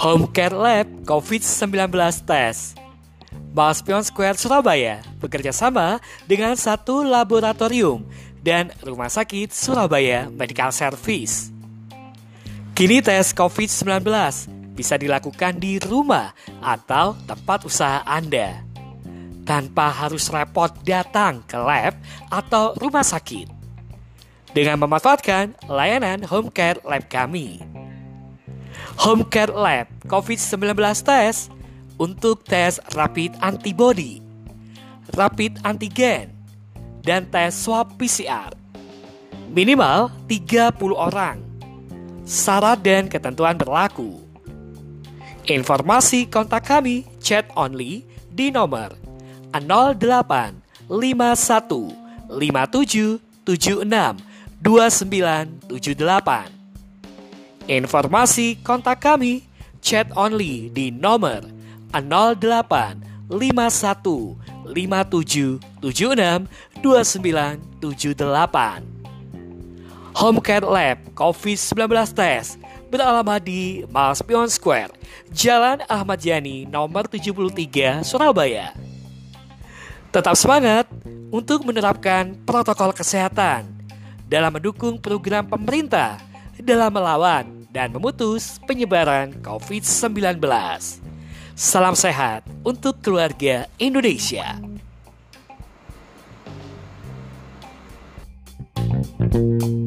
Home Care Lab COVID-19 Test Maspion Square Surabaya bekerja sama dengan satu laboratorium dan Rumah Sakit Surabaya Medical Service. Kini tes COVID-19 bisa dilakukan di rumah atau tempat usaha Anda tanpa harus repot datang ke lab atau rumah sakit dengan memanfaatkan layanan home care lab kami. Home Care Lab COVID-19 Test untuk tes rapid antibody, rapid antigen, dan tes swab PCR. Minimal 30 orang. Syarat dan ketentuan berlaku. Informasi kontak kami chat only di nomor 08 51 57 76 2978. Informasi kontak kami chat only di nomor 08 51 57 76 2978. Home Care Lab COVID-19 Test beralamat di Malspion Square, Jalan Ahmad Yani nomor 73, Surabaya. Tetap semangat untuk menerapkan protokol kesehatan dalam mendukung program pemerintah dalam melawan dan memutus penyebaran COVID-19. Salam sehat untuk keluarga Indonesia. thank you